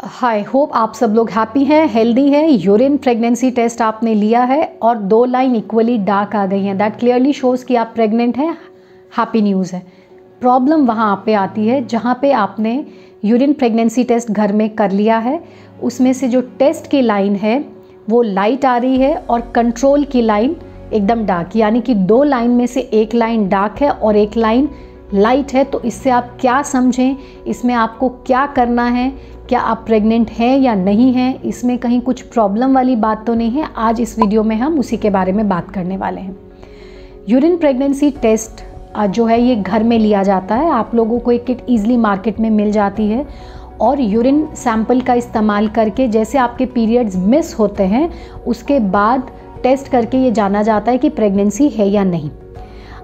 हाय hope आप सब लोग हैप्पी हैं हेल्दी हैं. यूरिन प्रेगनेंसी टेस्ट आपने लिया है और दो लाइन इक्वली डार्क आ गई हैं. दैट क्लियरली शोज़ कि आप प्रेग्नेंट हैं हैप्पी न्यूज़ है. प्रॉब्लम वहाँ पे आती है, जहाँ पे आपने यूरिन प्रेगनेंसी टेस्ट घर में कर लिया है. उसमें से जो टेस्ट की लाइन है, वो लाइट आ रही है और कंट्रोल की लाइन एकदम डार्क यानी कि दो लाइन में से एक लाइन डार्क है और एक लाइन लाइट है तो इससे आप क्या समझें? इसमें आपको क्या करना है? क्या आप प्रेग्नेंट हैं या नहीं हैं? इसमें कहीं कुछ प्रॉब्लम वाली बात तो नहीं है। आज इस वीडियो में हम उसी के बारे में बात करने वाले हैं। यूरिन प्रेगनेंसी टेस्ट जो है, ये घर में लिया जाता है। आप लोगों को एक किट ईजिली मार्केट में मिल जाती है। और यूरिन सैंपल का इस्तेमाल करके, जैसे आपके पीरियड्स मिस होते हैं, उसके बाद टेस्ट करके ये जाना जाता है कि प्रेगनेंसी है या नहीं।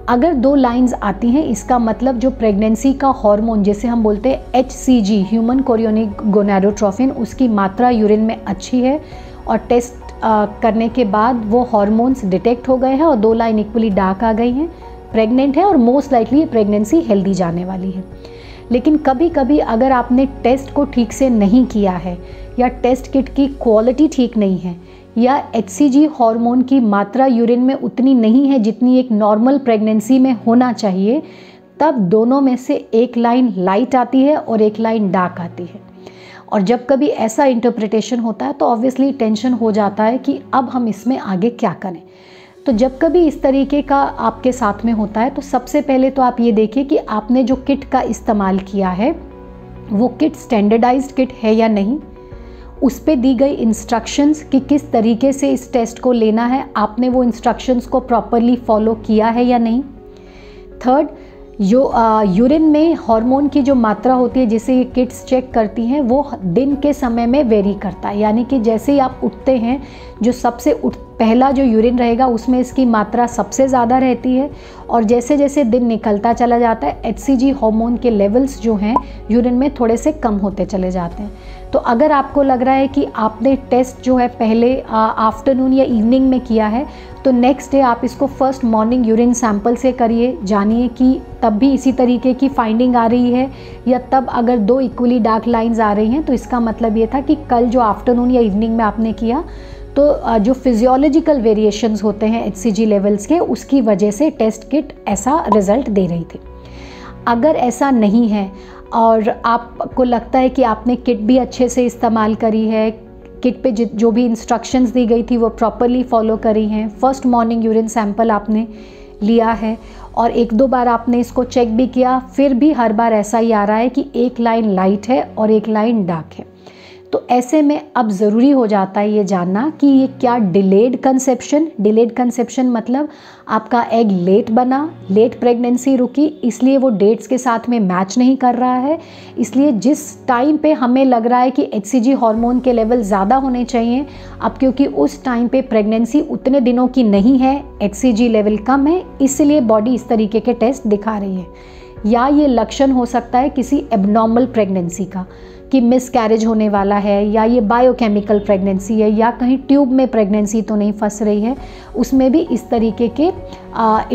अगर दो लाइंस आती हैं इसका मतलब जो प्रेगनेंसी का हार्मोन जैसे हम बोलते हैं H C G human chorionic gonadotrophin उसकी मात्रा यूरिन में अच्छी है और टेस्ट आ, करने के बाद वो हार्मोन्स डिटेक्ट हो गए हैं और दो लाइन इक्वली डार्क आ गई हैं प्रेग्नेंट है और मोस्ट लाइकली ये प्रेगनेंसी हेल्दी जाने वाली है। लेकिन कभी कभी अगर आपने टेस्ट को ठीक से नहीं किया है या टेस्ट किट की क्वालिटी ठीक नहीं है या एचसीजी हार्मोन की मात्रा यूरिन में उतनी नहीं है जितनी एक नॉर्मल प्रेगनेंसी में होना चाहिए, तब दोनों में से एक लाइन लाइट आती है और एक लाइन डार्क आती है। और जब कभी ऐसा इंटरप्रिटेशन होता है तो ऑब्वियसली टेंशन हो जाता है कि अब हम इसमें आगे क्या करें। तो जब कभी इस तरीके का आपके साथ में होता है तो सबसे पहले तो आप ये देखिए कि आपने जो किट का इस्तेमाल किया है, वो किट स्टैंडर्डाइज्ड किट है या नहीं। उस पर दी गई इंस्ट्रक्शंस कि किस तरीके से इस टेस्ट को लेना है, आपने वो इंस्ट्रक्शंस को प्रॉपरली फॉलो किया है या नहीं? थर्ड यो यूरिन में हार्मोन की जो मात्रा होती है, जिसे ये किट्स चेक करती हैं, वो दिन के समय में वेरी करता है। यानी कि जैसे ही आप उठते हैं, जो सबसे उठ, पहला जो यूरिन रहेगा, उसमें इसकी मात्रा सबसे ज़्यादा रहती है और जैसे जैसे दिन निकलता चला जाता है एच हार्मोन के लेवल्स जो हैं यूरिन में थोड़े से कम होते चले जाते हैं। तो अगर आपको लग रहा है कि आपने टेस्ट जो है पहले आफ्टरनून या इवनिंग में किया है तो नेक्स्ट डे आप इसको फ़र्स्ट मॉर्निंग यूरिन सैंपल से करिए, जानिए कि तब भी इसी तरीके की फाइंडिंग आ रही है या तब अगर दो इक्वली डार्क लाइंस आ रही हैं तो इसका मतलब ये था कि कल जो आफ्टरनून या इवनिंग में आपने किया तो जो फिजियोलॉजिकल वेरिएशंस होते हैं एच लेवल्स के, उसकी वजह से टेस्ट किट ऐसा रिज़ल्ट दे रही थी। अगर ऐसा नहीं है और आपको लगता है कि आपने किट भी अच्छे से इस्तेमाल करी है? किट पे जो भी इंस्ट्रक्शंस दी गई थी, वो प्रॉपरली फॉलो करी हैं। फ़र्स्ट मॉर्निंग यूरिन सैंपल आपने लिया है और एक दो बार आपने इसको चेक भी किया, फिर भी हर बार ऐसा ही आ रहा है कि एक लाइन लाइट है और एक लाइन डार्क है। तो ऐसे में अब ज़रूरी हो जाता है ये जानना कि ये क्या डिलेड कंसेप्शन डिलेड कंसेप्शन मतलब आपका एग लेट बना लेट प्रेगनेंसी रुकी, इसलिए वो डेट्स के साथ में मैच नहीं कर रहा है। इसलिए जिस टाइम पे हमें लग रहा है कि एच हार्मोन के लेवल ज़्यादा होने चाहिए, अब क्योंकि उस टाइम पे प्रेगनेंसी उतने दिनों की नहीं है एच सी लेवल कम है, इसलिए बॉडी इस तरीके के टेस्ट दिखा रही है। या ये लक्षण हो सकता है किसी एबनॉर्मल प्रेगनेंसी का। कि मिस कैरेज होने वाला है, या ये बायोकेमिकल प्रेगनेंसी है, या कहीं ट्यूब में प्रेगनेंसी तो नहीं फंस रही है, उसमें भी इस तरीके के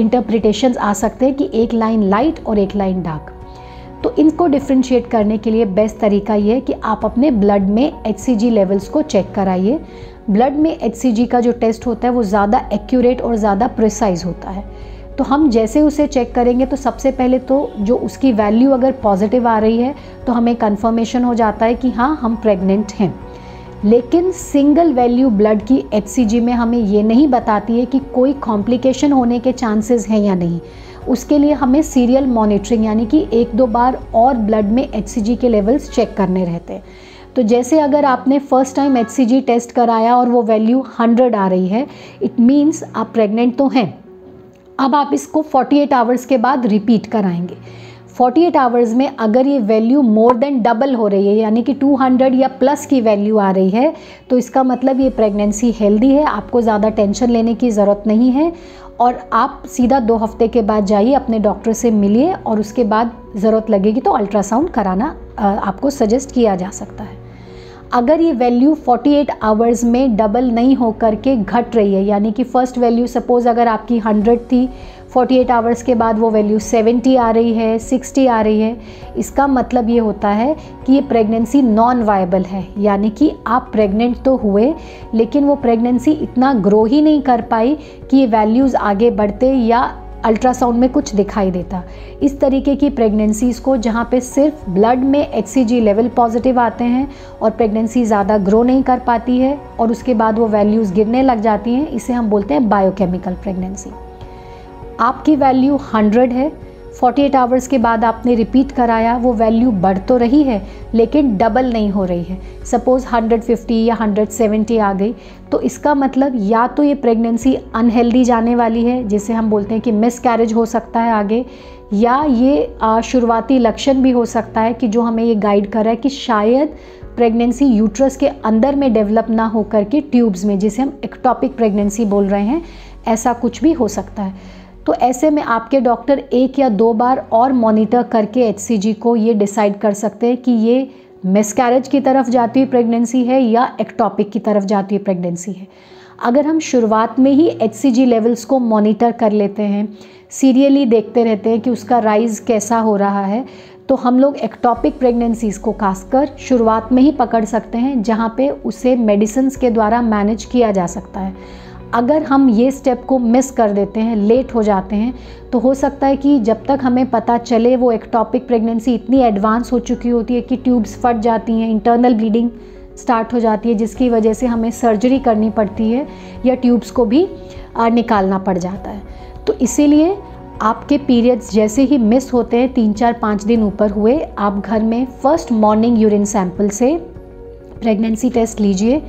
इंटरप्रिटेशंस आ सकते हैं कि एक लाइन लाइट और एक लाइन डार्क तो इनको डिफ्रेंशिएट करने के लिए बेस्ट तरीका ये है कि आप अपने ब्लड में एचसीजी लेवल्स को चेक कराइए। ब्लड में एचसीजी का जो टेस्ट होता है, वो ज़्यादा एक्यूरेट और ज़्यादा प्रिसाइज होता है। तो हम जैसे उसे चेक करेंगे तो सबसे पहले तो जो उसकी वैल्यू अगर पॉजिटिव आ रही है तो हमें कन्फर्मेशन हो जाता है कि हाँ हम प्रेग्नेंट हैं। लेकिन सिंगल वैल्यू ब्लड की एचसीजी में हमें ये नहीं बताती है कि कोई कॉम्प्लिकेशन होने के चांसेस हैं या नहीं। उसके लिए हमें सीरियल मॉनिटरिंग यानी कि एक दो बार और ब्लड में एचसीजी के लेवल्स चेक करने रहते हैं। तो जैसे अगर आपने फ़र्स्ट टाइम एचसीजी टेस्ट कराया और वो वैल्यू 100 आ रही है इट मीन्स आप प्रेग्नेंट तो हैं। अब आप इसको 48 आवर्स के बाद रिपीट कराएँगे। 48 आवर्स में अगर ये वैल्यू मोर देन डबल हो रही है, यानी कि 200 या प्लस की वैल्यू आ रही है तो इसका मतलब ये प्रेगनेंसी हेल्दी है, आपको ज़्यादा टेंशन लेने की ज़रूरत नहीं है और आप सीधा दो हफ़्ते के बाद जाइए, अपने डॉक्टर से मिलिए और उसके बाद ज़रूरत लगेगी तो अल्ट्रासाउंड कराना आपको सजेस्ट किया जा सकता है। अगर ये वैल्यू 48 आवर्स में डबल नहीं हो कर के घट रही है, यानी कि फ़र्स्ट वैल्यू सपोज़ अगर आपकी 100 थी 48 आवर्स के बाद वो वैल्यू 70 आ रही है 60 आ रही है, इसका मतलब ये होता है कि ये प्रेगनेंसी नॉन वायबल है, यानी कि आप प्रेग्नेंट तो हुए, लेकिन वो प्रेगनेंसी इतना ग्रो ही नहीं कर पाई कि ये वैल्यूज़ आगे बढ़ते या अल्ट्रासाउंड में कुछ दिखाई देता। इस तरीके की प्रेगनेंसीज़ को जहाँ पे सिर्फ़ ब्लड में एचसीजी लेवल पॉजिटिव आते हैं और प्रेगनेंसी ज़्यादा ग्रो नहीं कर पाती है और उसके बाद वो वैल्यूज़ गिरने लग जाती हैं, इसे हम बोलते हैं बायोकेमिकल प्रेगनेंसी आपकी वैल्यू 100 है 48 आवर्स के बाद आपने रिपीट कराया, वो वैल्यू बढ़ तो रही है, लेकिन डबल नहीं हो रही है। सपोज़ 150 या 170 आ गई तो इसका मतलब या तो ये प्रेगनेंसी अनहेल्दी जाने वाली है, जिसे हम बोलते हैं कि मिस कैरेज हो सकता है आगे, या ये शुरुआती लक्षण भी हो सकता है कि जो हमें ये गाइड कर रहा है कि शायद प्रेगनेंसी यूट्रस के अंदर में डेवलप ना होकर के ट्यूब्स में, जिसे हम एक्टॉपिक प्रेगनेंसी बोल रहे हैं, ऐसा कुछ भी हो सकता है। तो ऐसे में आपके डॉक्टर एक या दो बार और मॉनिटर करके एचसीजी को ये डिसाइड कर सकते हैं कि ये मिसकैरेज की तरफ़ जाती हुई प्रेगनेंसी है या एक्टॉपिक की तरफ़ जाती हुई प्रेगनेंसी है। अगर हम शुरुआत में ही एचसीजी लेवल्स को मॉनिटर कर लेते हैं सीरियली देखते रहते हैं कि उसका राइज कैसा हो रहा है तो हम लोग एक्टॉपिक प्रेगनेंसीज़ को खासकर शुरुआत में ही पकड़ सकते हैं, जहाँ पे उसे मेडिसिन के द्वारा मैनेज किया जा सकता है। अगर हम ये स्टेप को मिस कर देते हैं लेट हो जाते हैं तो हो सकता है कि जब तक हमें पता चले वो एक टॉपिक प्रेगनेंसी इतनी एडवांस हो चुकी होती है कि ट्यूब्स फट जाती हैं इंटरनल ब्लीडिंग स्टार्ट हो जाती है, जिसकी वजह से हमें सर्जरी करनी पड़ती है या ट्यूब्स को भी निकालना पड़ जाता है। तो इसीलिए आपके पीरियड्स जैसे ही मिस होते हैं, तीन चार पाँच दिन ऊपर हुए, आप घर में फ़र्स्ट मॉर्निंग यूरिन सैंपल से प्रेगनेंसी टेस्ट लीजिए।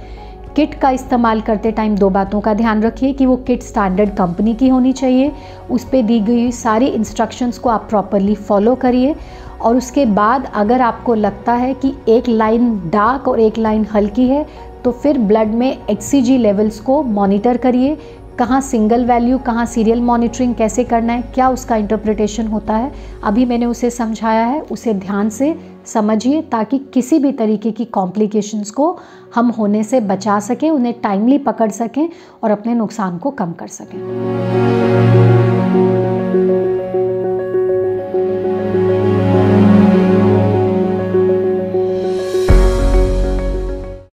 किट का इस्तेमाल करते टाइम दो बातों का ध्यान रखिए कि वो किट स्टैंडर्ड कंपनी की होनी चाहिए। उस पर दी गई सारी इंस्ट्रक्शंस को आप प्रॉपरली फॉलो करिए। और उसके बाद अगर आपको लगता है कि एक लाइन डार्क और एक लाइन हल्की है तो फिर ब्लड में एच लेवल्स को मॉनिटर करिए। कहाँ सिंगल वैल्यू कहाँ सीरियल मॉनिटरिंग कैसे करना है, क्या उसका इंटरप्रिटेशन होता है, अभी मैंने उसे समझाया है, उसे ध्यान से समझिए ताकि किसी भी तरीके की कॉम्प्लिकेशंस को हम होने से बचा सकें, उन्हें टाइमली पकड़ सकें और अपने नुकसान को कम कर सकें।